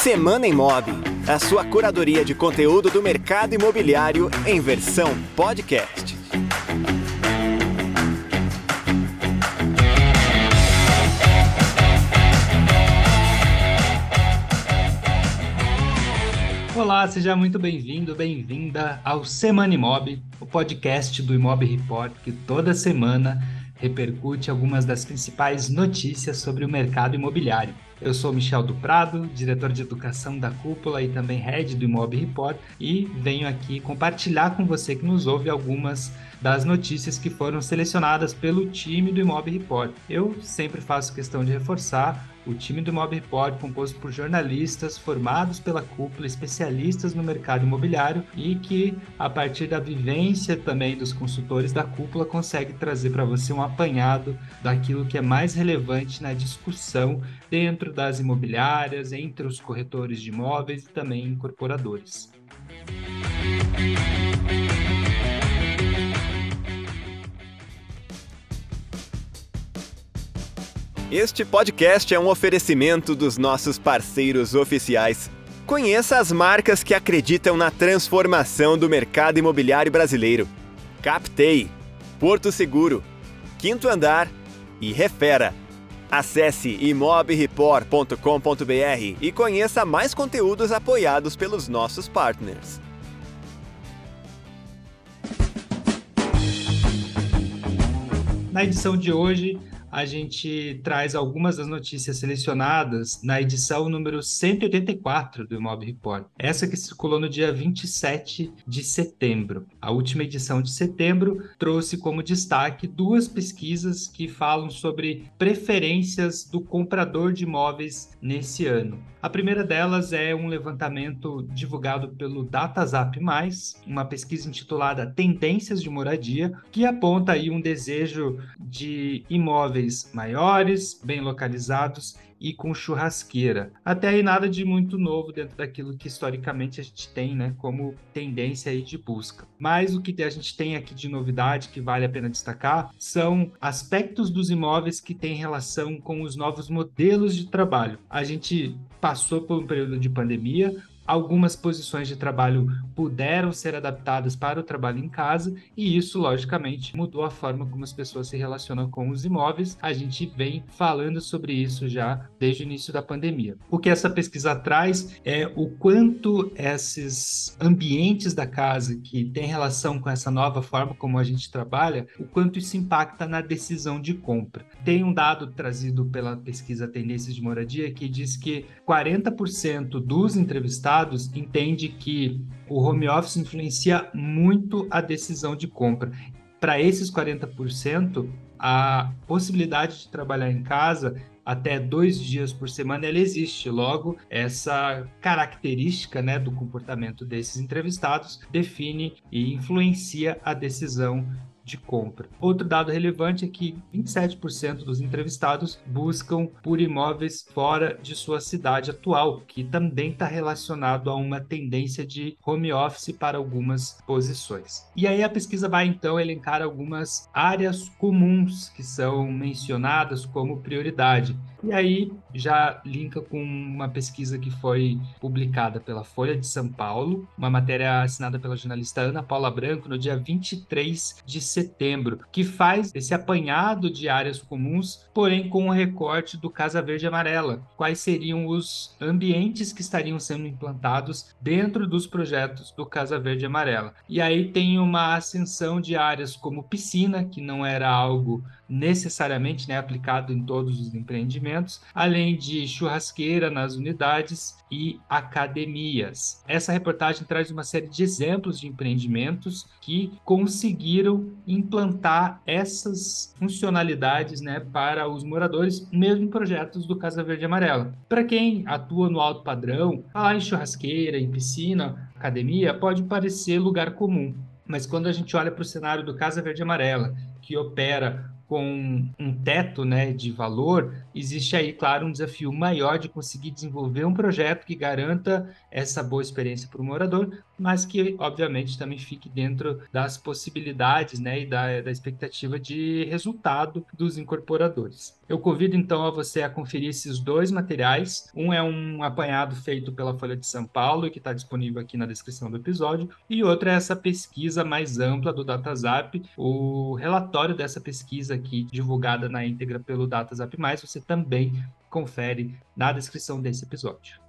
Semana Imob, a sua curadoria de conteúdo do mercado imobiliário em versão podcast. Olá, seja muito bem-vindo, bem-vinda ao Semana Imob, o podcast do Imob Report que toda semana repercute algumas das principais notícias sobre o mercado imobiliário. Eu sou Michel do Prado, diretor de educação da Cúpula e também head do Imob Report, e venho aqui compartilhar com você que nos ouve algumas das notícias que foram selecionadas pelo time do Imob Report. Eu sempre faço questão de reforçar o time do Mob Report, composto por jornalistas formados pela cúpula, especialistas no mercado imobiliário e que, a partir da vivência também dos consultores da cúpula, consegue trazer para você um apanhado daquilo que é mais relevante na discussão dentro das imobiliárias, entre os corretores de imóveis e também incorporadores. Este podcast é um oferecimento dos nossos parceiros oficiais. Conheça as marcas que acreditam na transformação do mercado imobiliário brasileiro. Captei, Porto Seguro, Quinto Andar e Refera. Acesse imobreport.com.br e conheça mais conteúdos apoiados pelos nossos partners. Na edição de hoje, a gente traz algumas das notícias selecionadas na edição número 184 do Imob Report. Essa que circulou no dia 27 de setembro. A última edição de setembro trouxe como destaque duas pesquisas que falam sobre preferências do comprador de imóveis nesse ano. A primeira delas é um levantamento divulgado pelo DataZap+, uma pesquisa intitulada Tendências de Moradia, que aponta aí um desejo de imóveis maiores, bem localizados e com churrasqueira. Até aí nada de muito novo dentro daquilo que historicamente a gente tem, né, como tendência aí de busca. Mas o que a gente tem aqui de novidade que vale a pena destacar são aspectos dos imóveis que têm relação com os novos modelos de trabalho. A gente passou por um período de pandemia, Algumas posições de trabalho puderam ser adaptadas para o trabalho em casa, e isso, logicamente, mudou a forma como as pessoas se relacionam com os imóveis. A gente vem falando sobre isso já desde o início da pandemia. O que essa pesquisa traz é o quanto esses ambientes da casa que têm relação com essa nova forma como a gente trabalha, o quanto isso impacta na decisão de compra. Tem um dado trazido pela pesquisa Tendências de Moradia que diz que 40% dos entrevistados dados entende que o home office influencia muito a decisão de compra. Para esses 40%, a possibilidade de trabalhar em casa até dois dias por semana ela existe. Logo, essa característica né, do comportamento desses entrevistados define e influencia a decisão de compra. Outro dado relevante é que 27% dos entrevistados buscam por imóveis fora de sua cidade atual, que também está relacionado a uma tendência de home office para algumas posições. E aí a pesquisa vai então elencar algumas áreas comuns que são mencionadas como prioridade. E aí já linka com uma pesquisa que foi publicada pela Folha de São Paulo, uma matéria assinada pela jornalista Ana Paula Branco no dia 23 de setembro, que faz esse apanhado de áreas comuns, porém com o um recorte do Casa Verde Amarela. Quais seriam os ambientes que estariam sendo implantados dentro dos projetos do Casa Verde Amarela? E aí tem uma ascensão de áreas como piscina, que não era algo necessariamente né, aplicado em todos os empreendimentos, além de churrasqueira nas unidades e academias. Essa reportagem traz uma série de exemplos de empreendimentos que conseguiram implantar essas funcionalidades né, para os moradores, mesmo em projetos do Casa Verde Amarela. Para quem atua no alto padrão, falar em churrasqueira, em piscina, academia, pode parecer lugar comum. Mas quando a gente olha para o cenário do Casa Verde Amarela, que opera com um teto né, de valor, existe aí, claro, um desafio maior de conseguir desenvolver um projeto que garanta essa boa experiência para o morador, mas que, obviamente, também fique dentro das possibilidades né, e da, da expectativa de resultado dos incorporadores. Eu convido então a você a conferir esses dois materiais. Um é um apanhado feito pela Folha de São Paulo que está disponível aqui na descrição do episódio, e outro é essa pesquisa mais ampla do DataZap, o relatório dessa pesquisa aqui divulgada na íntegra pelo DataZap+, você também confere na descrição desse episódio.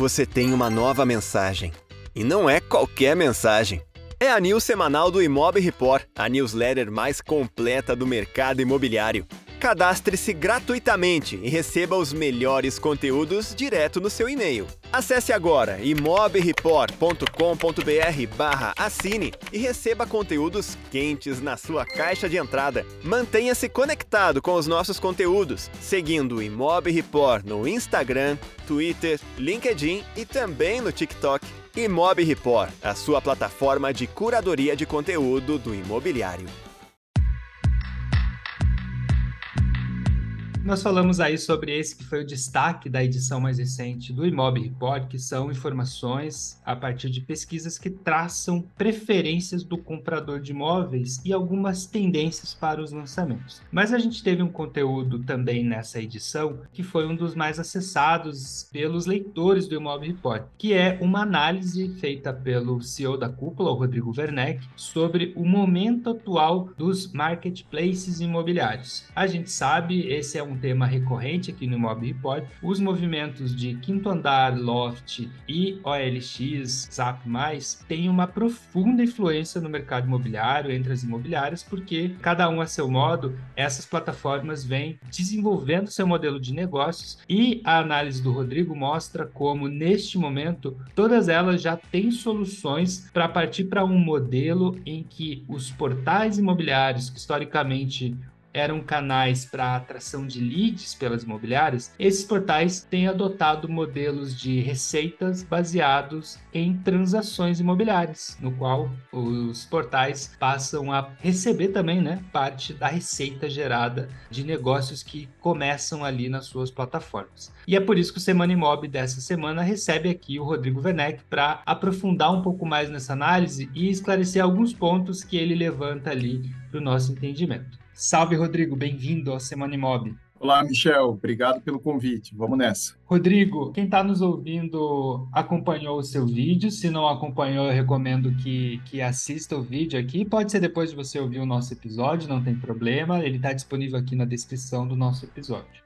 Você tem uma nova mensagem. E não é qualquer mensagem. É a news semanal do Imob Report, a newsletter mais completa do mercado imobiliário. Cadastre-se gratuitamente e receba os melhores conteúdos direto no seu e-mail. Acesse agora imobreport.com.br assine e receba conteúdos quentes na sua caixa de entrada. Mantenha-se conectado com os nossos conteúdos, seguindo o Imob Report no Instagram, Twitter, LinkedIn e também no TikTok. Imob Report, a sua plataforma de curadoria de conteúdo do imobiliário. Nós falamos aí sobre esse que foi o destaque da edição mais recente do Imob Report, que são informações a partir de pesquisas que traçam preferências do comprador de imóveis e algumas tendências para os lançamentos. Mas a gente teve um conteúdo também nessa edição que foi um dos mais acessados pelos leitores do Imob Report, que é uma análise feita pelo CEO da cúpula, o Rodrigo Werneck, sobre o momento atual dos marketplaces imobiliários. A gente sabe, esse é um um tema recorrente aqui no Mob Report, os movimentos de quinto andar, loft e OLX, Zap+, têm uma profunda influência no mercado imobiliário, entre as imobiliárias, porque cada um a seu modo, essas plataformas vêm desenvolvendo seu modelo de negócios e a análise do Rodrigo mostra como, neste momento, todas elas já têm soluções para partir para um modelo em que os portais imobiliários, que historicamente eram canais para atração de leads pelas imobiliárias, esses portais têm adotado modelos de receitas baseados em transações imobiliárias, no qual os portais passam a receber também, né, parte da receita gerada de negócios que começam ali nas suas plataformas. E é por isso que o Semana Imob dessa semana recebe aqui o Rodrigo Werneck para aprofundar um pouco mais nessa análise e esclarecer alguns pontos que ele levanta ali para o nosso entendimento. Salve, Rodrigo, bem-vindo ao Semana Imob. Olá, Michel, obrigado pelo convite. Vamos nessa. Rodrigo, quem está nos ouvindo acompanhou o seu vídeo. Se não acompanhou, eu recomendo que, que assista o vídeo aqui. Pode ser depois de você ouvir o nosso episódio, não tem problema. Ele está disponível aqui na descrição do nosso episódio.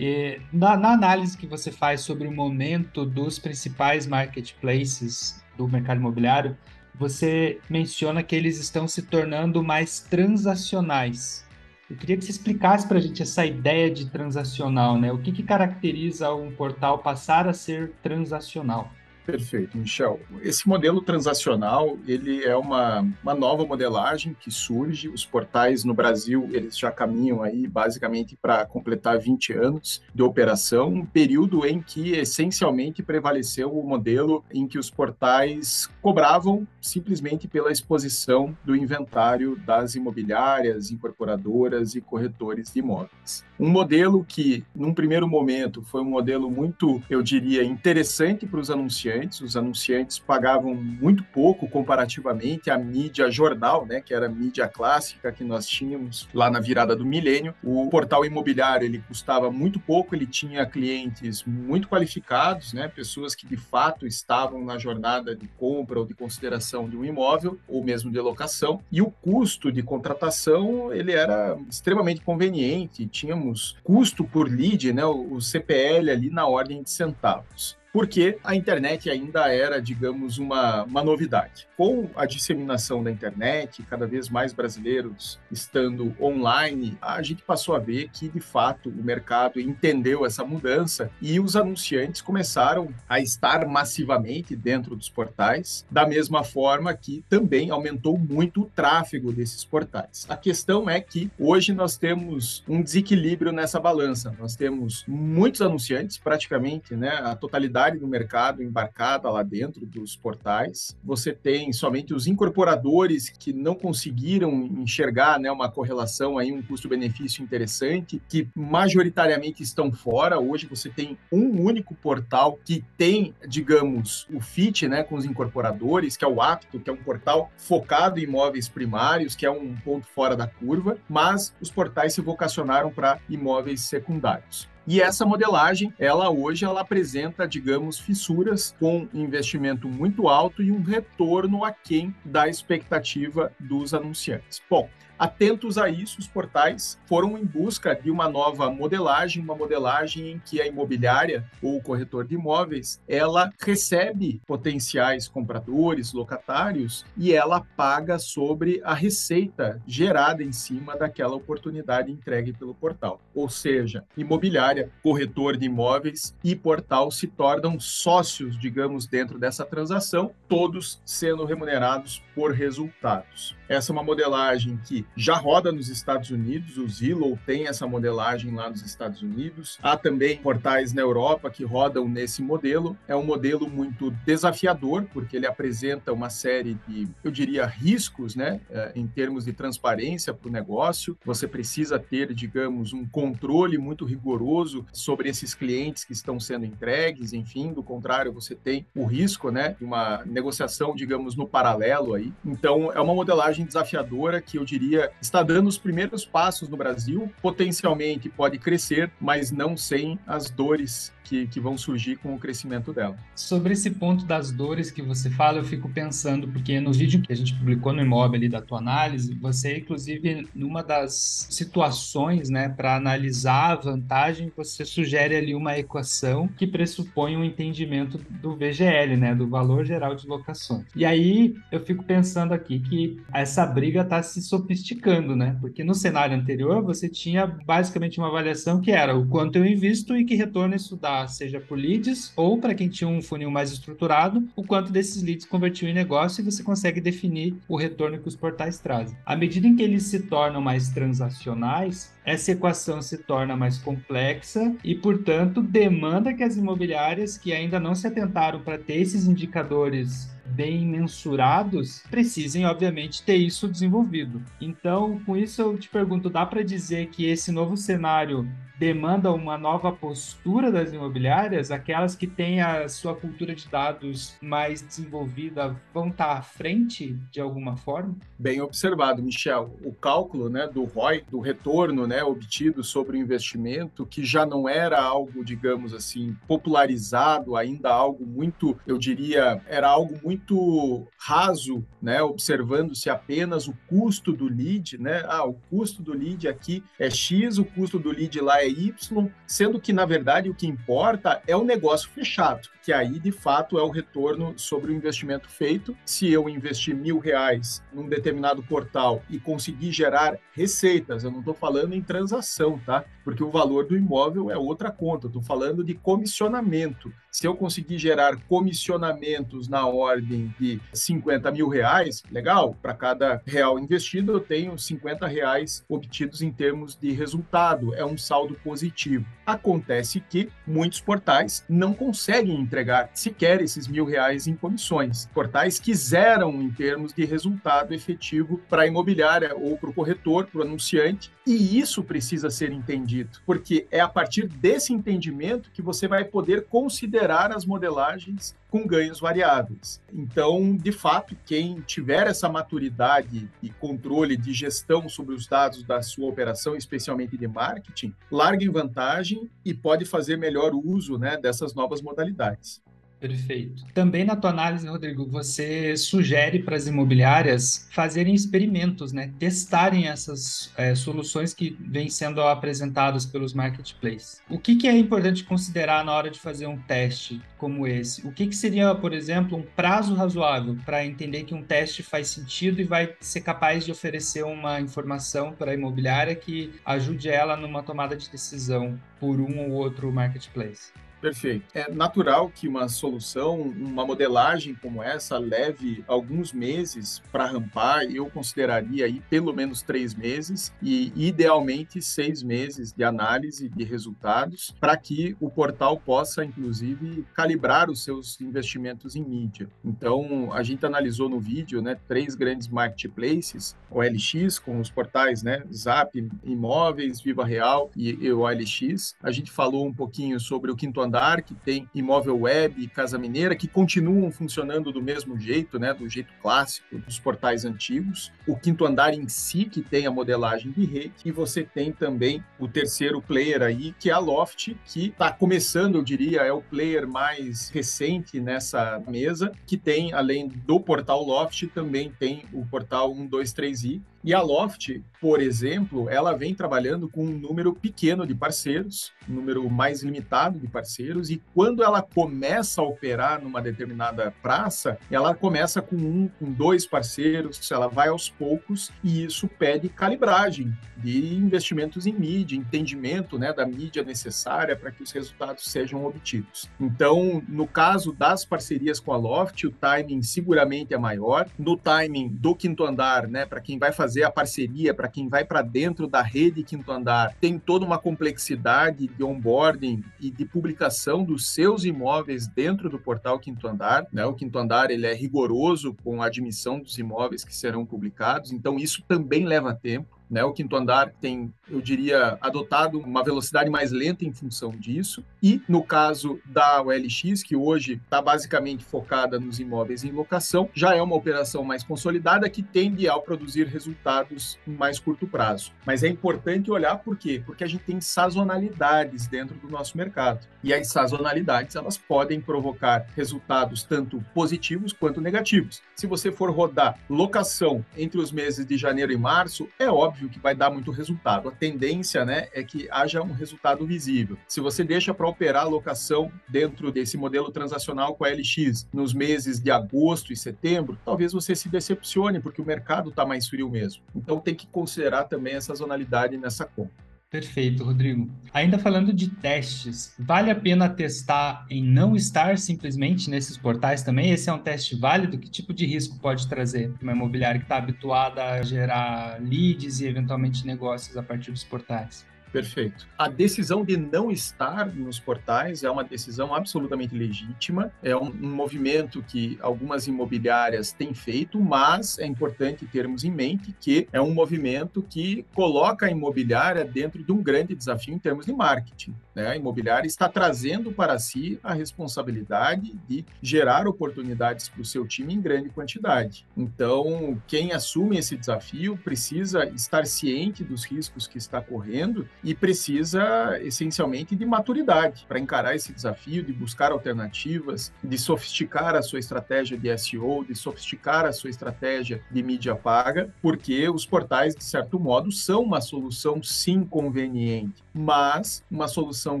E na, na análise que você faz sobre o momento dos principais marketplaces do mercado imobiliário, você menciona que eles estão se tornando mais transacionais. Eu queria que você explicasse para a gente essa ideia de transacional, né? O que, que caracteriza um portal passar a ser transacional? Perfeito, Michel. Esse modelo transacional, ele é uma, uma nova modelagem que surge. Os portais no Brasil, eles já caminham aí basicamente para completar 20 anos de operação, um período em que essencialmente prevaleceu o modelo em que os portais cobravam simplesmente pela exposição do inventário das imobiliárias, incorporadoras e corretores de imóveis. Um modelo que, num primeiro momento, foi um modelo muito, eu diria, interessante para os anunciantes anunciantes. Os anunciantes pagavam muito pouco comparativamente à mídia jornal, né, que era a mídia clássica que nós tínhamos lá na virada do milênio. O portal imobiliário ele custava muito pouco, ele tinha clientes muito qualificados, né, pessoas que de fato estavam na jornada de compra ou de consideração de um imóvel ou mesmo de locação. E o custo de contratação ele era extremamente conveniente. Tínhamos custo por lead, né, o CPL ali na ordem de centavos porque a internet ainda era, digamos, uma, uma novidade. Com a disseminação da internet, cada vez mais brasileiros estando online, a gente passou a ver que, de fato, o mercado entendeu essa mudança e os anunciantes começaram a estar massivamente dentro dos portais, da mesma forma que também aumentou muito o tráfego desses portais. A questão é que hoje nós temos um desequilíbrio nessa balança. Nós temos muitos anunciantes, praticamente né, a totalidade no mercado embarcada lá dentro dos portais. Você tem somente os incorporadores que não conseguiram enxergar né, uma correlação aí, um custo-benefício interessante, que majoritariamente estão fora. Hoje você tem um único portal que tem, digamos, o fit né, com os incorporadores, que é o Apto, que é um portal focado em imóveis primários, que é um ponto fora da curva, mas os portais se vocacionaram para imóveis secundários. E essa modelagem, ela hoje ela apresenta, digamos, fissuras com investimento muito alto e um retorno aquém da expectativa dos anunciantes. Bom, Atentos a isso, os portais foram em busca de uma nova modelagem, uma modelagem em que a imobiliária ou o corretor de imóveis, ela recebe potenciais compradores, locatários e ela paga sobre a receita gerada em cima daquela oportunidade entregue pelo portal. Ou seja, imobiliária, corretor de imóveis e portal se tornam sócios, digamos, dentro dessa transação, todos sendo remunerados por resultados. Essa é uma modelagem que já roda nos Estados Unidos, o Zillow tem essa modelagem lá nos Estados Unidos. Há também portais na Europa que rodam nesse modelo. É um modelo muito desafiador, porque ele apresenta uma série de, eu diria, riscos, né, eh, em termos de transparência para o negócio. Você precisa ter, digamos, um controle muito rigoroso sobre esses clientes que estão sendo entregues, enfim, do contrário, você tem o risco, né, de uma negociação, digamos, no paralelo aí. Então, é uma modelagem desafiadora que eu diria está dando os primeiros passos no Brasil, potencialmente pode crescer, mas não sem as dores que, que vão surgir com o crescimento dela. Sobre esse ponto das dores que você fala, eu fico pensando, porque no vídeo que a gente publicou no imóvel ali da tua análise, você, inclusive, numa das situações, né, para analisar a vantagem, você sugere ali uma equação que pressupõe um entendimento do VGL, né, do valor geral de locações. E aí eu fico pensando aqui que essa briga está se sofisticando, né, porque no cenário anterior você tinha basicamente uma avaliação que era o quanto eu invisto e que retorno isso dá seja por leads ou para quem tinha um funil mais estruturado, o quanto desses leads convertiu em negócio e você consegue definir o retorno que os portais trazem. À medida em que eles se tornam mais transacionais, essa equação se torna mais complexa e, portanto, demanda que as imobiliárias que ainda não se atentaram para ter esses indicadores bem mensurados, precisem, obviamente, ter isso desenvolvido. Então, com isso, eu te pergunto: dá para dizer que esse novo cenário demanda uma nova postura das imobiliárias, aquelas que têm a sua cultura de dados mais desenvolvida vão estar à frente de alguma forma? Bem observado, Michel. O cálculo né, do ROI, do retorno né, obtido sobre o investimento, que já não era algo, digamos assim, popularizado, ainda algo muito, eu diria, era algo muito raso, né, observando-se apenas o custo do lead, né? Ah, o custo do lead aqui é X, o custo do lead lá é Y, sendo que, na verdade, o que importa é o negócio fechado, que aí, de fato, é o retorno sobre o investimento feito. Se eu investir mil reais num determinado portal e conseguir gerar receitas, eu não estou falando em transação, tá? Porque o valor do imóvel é outra conta, estou falando de comissionamento. Se eu conseguir gerar comissionamentos na ordem de 50 mil reais, legal, para cada real investido eu tenho 50 reais obtidos em termos de resultado, é um saldo positivo. Acontece que muitos portais não conseguem entregar sequer esses mil reais em comissões. Portais quiseram em termos de resultado efetivo para a imobiliária ou para o corretor, para o anunciante, e isso precisa ser entendido, porque é a partir desse entendimento que você vai poder considerar as modelagens com ganhos variáveis. Então, de fato, quem tiver essa maturidade e controle de gestão sobre os dados da sua operação, especialmente de marketing, larga em vantagem e pode fazer melhor uso né, dessas novas modalidades. Perfeito. Também na tua análise, Rodrigo, você sugere para as imobiliárias fazerem experimentos, né? testarem essas é, soluções que vêm sendo apresentadas pelos marketplaces. O que, que, é importante considerar na hora de fazer um teste como esse? O que, que seria, por exemplo, um prazo razoável para entender que um teste faz sentido e vai ser capaz de oferecer uma informação para a imobiliária que ajude ela numa tomada de decisão por um ou outro marketplace? Perfeito. É natural que uma solução, uma modelagem como essa, leve alguns meses para rampar. Eu consideraria aí pelo menos três meses e, idealmente, seis meses de análise de resultados para que o portal possa, inclusive, calibrar os seus investimentos em mídia. Então, a gente analisou no vídeo né, três grandes marketplaces, o LX, com os portais né, Zap, Imóveis, Viva Real e, o OLX. A gente falou um pouquinho sobre o Quinto Andar, que tem Imóvel Web e Casa Mineira, que continuam funcionando do mesmo jeito, né, do jeito clássico dos portais antigos. O Quinto Andar em si, que tem a modelagem de rede. E você tem também o terceiro player aí, que é a Loft, que está começando, eu diria, é o player mais recente nessa mesa, que tem, além do portal Loft, também tem o portal 123i, e a Loft, por exemplo, ela vem trabalhando com um número pequeno de parceiros, um número mais limitado de parceiros, e quando ela começa a operar numa determinada praça, ela começa com um, com dois parceiros, ela vai aos poucos, e isso pede calibragem de investimentos em mídia, entendimento né, da mídia necessária para que os resultados sejam obtidos. Então, no caso das parcerias com a Loft, o timing seguramente é maior. No timing do quinto andar, né, para quem vai fazer fazer a parceria, para quem vai para dentro da rede Quinto Andar, tem toda uma complexidade de onboarding e de publicação dos seus imóveis dentro do portal Quinto Andar. Né? O Quinto Andar ele é rigoroso com a admissão dos imóveis que serão publicados, então isso também leva tempo. Né? O quinto andar tem, eu diria, adotado uma velocidade mais lenta em função disso. E no caso da OLX, que hoje está basicamente focada nos imóveis em locação, já é uma operação mais consolidada que tende a produzir resultados em mais curto prazo. Mas é importante olhar por quê? Porque a gente tem sazonalidades dentro do nosso mercado. E as sazonalidades, elas podem provocar resultados tanto positivos quanto negativos. Se você for rodar locação entre os meses de janeiro e março, é óbvio óbvio que vai dar muito resultado. A tendência, né, é que haja um resultado visível. Se você deixa para operar a locação dentro desse modelo transacional com a LX nos meses de agosto e setembro, talvez você se decepcione porque o mercado está mais frio mesmo. Então tem que considerar também essa zonalidade nessa conta. Perfeito, Rodrigo. Ainda falando de testes, vale a pena testar em não estar simplesmente nesses portais também? Esse é um teste válido? Que tipo de risco pode trazer para uma imobiliária que está habituada a gerar leads e eventualmente negócios a partir dos portais? Perfeito. A decisão de não estar nos portais é uma decisão absolutamente legítima, é um, um, movimento que algumas imobiliárias têm feito, mas é importante termos em mente que é um movimento que coloca a imobiliária dentro de um grande desafio em termos de marketing. Né? A imobiliária está trazendo para si a responsabilidade de gerar oportunidades para o seu time em grande quantidade. Então, quem assume esse desafio precisa estar ciente dos riscos que está correndo e precisa essencialmente de maturidade para encarar esse desafio, de buscar alternativas, de sofisticar a sua estratégia de SEO, de sofisticar a sua estratégia de mídia paga, porque os portais, de certo modo, são uma solução sim conveniente, mas uma solução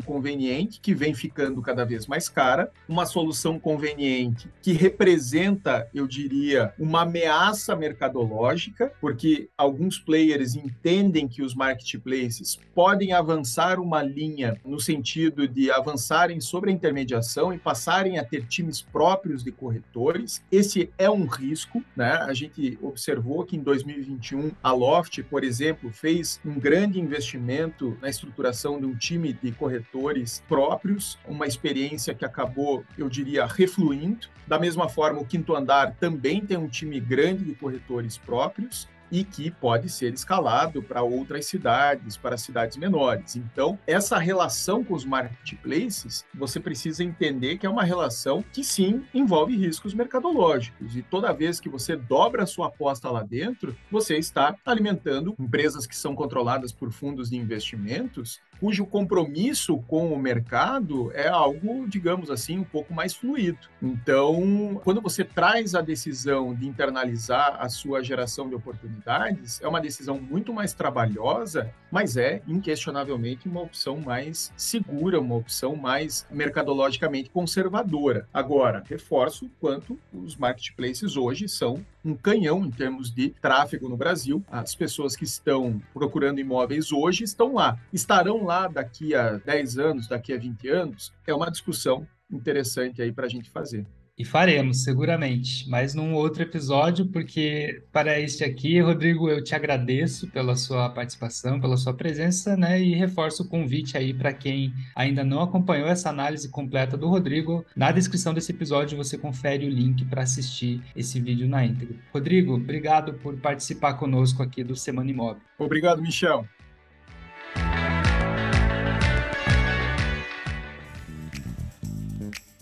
conveniente que vem ficando cada vez mais cara, uma solução conveniente que representa, eu diria, uma ameaça mercadológica, porque alguns players entendem que os marketplaces podem podem avançar uma linha no sentido de avançarem sobre a intermediação e passarem a ter times próprios de corretores. Esse é um risco, né? A gente observou que em 2021 a Loft, por exemplo, fez um grande investimento na estruturação de um time de corretores próprios, uma experiência que acabou, eu diria, refluindo. Da mesma forma, o Quinto Andar também tem um time grande de corretores próprios e que pode ser escalado para outras cidades, para cidades menores. Então, essa relação com os marketplaces, você precisa entender que é uma relação que sim envolve riscos mercadológicos. E toda vez que você dobra a sua aposta lá dentro, você está alimentando empresas que são controladas por fundos de investimentos cujo compromisso com o mercado é algo, digamos assim, um pouco mais fluido. Então, quando você traz a decisão de internalizar a sua geração de oportunidades, é uma decisão muito mais trabalhosa, mas é inquestionavelmente uma opção mais segura, uma opção mais mercadologicamente conservadora. Agora, reforço quanto os marketplaces hoje são um canhão em termos de tráfego no Brasil. As pessoas que estão procurando imóveis hoje estão lá. Estarão lá daqui a 10 anos, daqui a 20 anos? É uma discussão interessante aí para a gente fazer. E faremos, seguramente, mas num outro episódio, porque para este aqui, Rodrigo, eu te agradeço pela sua participação, pela sua presença, né? E reforço o convite aí para quem ainda não acompanhou essa análise completa do Rodrigo. Na descrição desse episódio você confere o link para assistir esse vídeo na íntegra. Rodrigo, obrigado por participar conosco aqui do Semana Imóvel. Obrigado, Michel.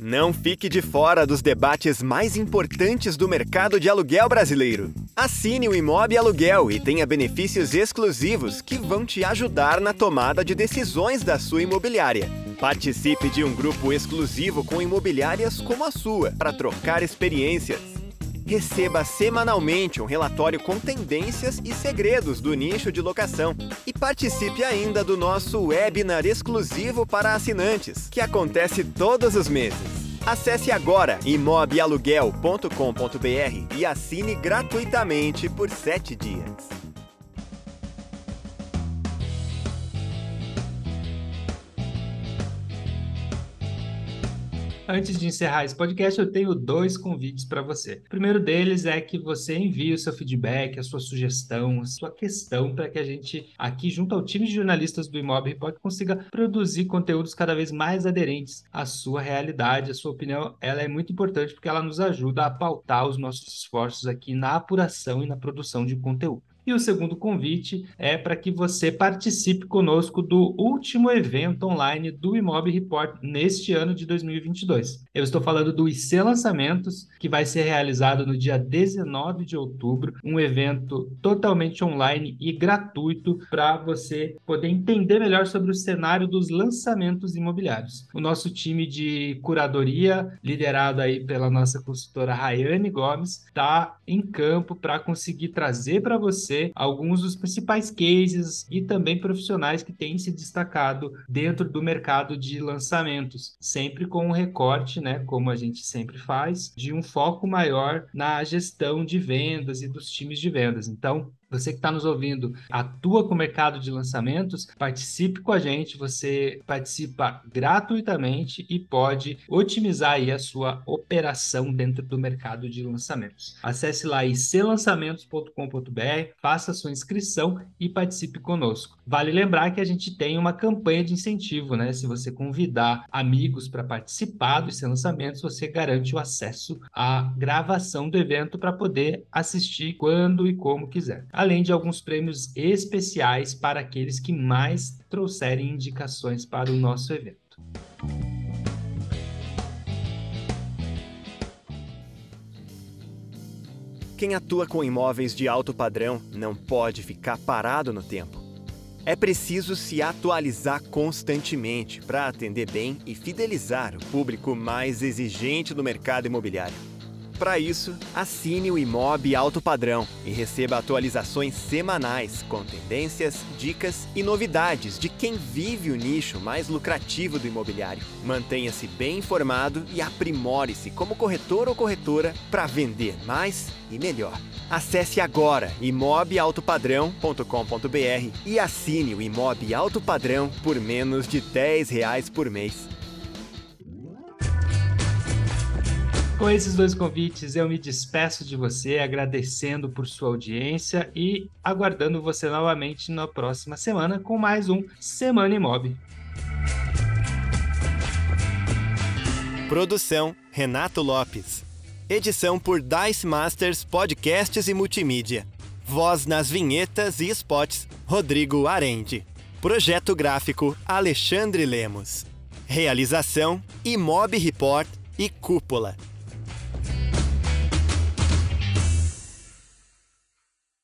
Não fique de fora dos debates mais importantes do mercado de aluguel brasileiro. Assine o Imob Aluguel e tenha benefícios exclusivos que vão te ajudar na tomada de decisões da sua imobiliária. Participe de um grupo exclusivo com imobiliárias como a sua para trocar experiências. Receba semanalmente um relatório com tendências e segredos do nicho de locação. E participe ainda do nosso webinar exclusivo para assinantes, que acontece todos os meses. Acesse agora imobialuguel.com.br e assine gratuitamente por 7 dias. Antes de encerrar esse podcast, eu tenho dois convites para você. O primeiro deles é que você envie o seu feedback, a sua sugestão, a sua questão, para que a gente, aqui junto ao time de jornalistas do Imob Report, consiga produzir conteúdos cada vez mais aderentes à sua realidade, à sua opinião. Ela é muito importante porque ela nos ajuda a pautar os nossos esforços aqui na apuração e na produção de conteúdo. E o segundo convite é para que você participe conosco do último evento online do Imob Report neste ano de 2022. Eu estou falando do IC Lançamentos, que vai ser realizado no dia 19 de outubro, um evento totalmente online e gratuito para você poder entender melhor sobre o cenário dos lançamentos imobiliários. O nosso time de curadoria, liderado aí pela nossa consultora Rayane Gomes, está em campo para conseguir trazer para você alguns dos principais cases e também profissionais que têm se destacado dentro do mercado de lançamentos, sempre com um recorte, né, como a gente sempre faz, de um foco maior na gestão de vendas e dos times de vendas. Então, você que está nos ouvindo, atua com o mercado de lançamentos, participe com a gente, você participa gratuitamente e pode otimizar aí a sua operação dentro do mercado de lançamentos. Acesse lá iclançamentos.com.br, faça sua inscrição e participe conosco. Vale lembrar que a gente tem uma campanha de incentivo, né? Se você convidar amigos para participar dos seus lançamentos, você garante o acesso à gravação do evento para poder assistir quando e como quiser além de alguns prêmios especiais para aqueles que mais trouxerem indicações para o nosso evento. Quem atua com imóveis de alto padrão não pode ficar parado no tempo. É preciso se atualizar constantemente para atender bem e fidelizar o público mais exigente do mercado imobiliário. Para isso, assine o Imob Alto Padrão e receba atualizações semanais com tendências, dicas e novidades de quem vive o nicho mais lucrativo do imobiliário. Mantenha-se bem informado e aprimore-se como corretor ou corretora para vender mais e melhor. Acesse agora imobaltopadrão.com.br e assine o Imob Alto Padrão por menos de R$ 10 por mês. Com esses dois convites, eu me despeço de você, agradecendo por sua audiência e aguardando você novamente na próxima semana com mais um Semana Imob. Produção Renato Lopes. Edição por Dice Masters Podcasts e Multimídia. Voz nas vinhetas e spots Rodrigo Arende. Projeto gráfico Alexandre Lemos. Realização Imob Report e Cúpula.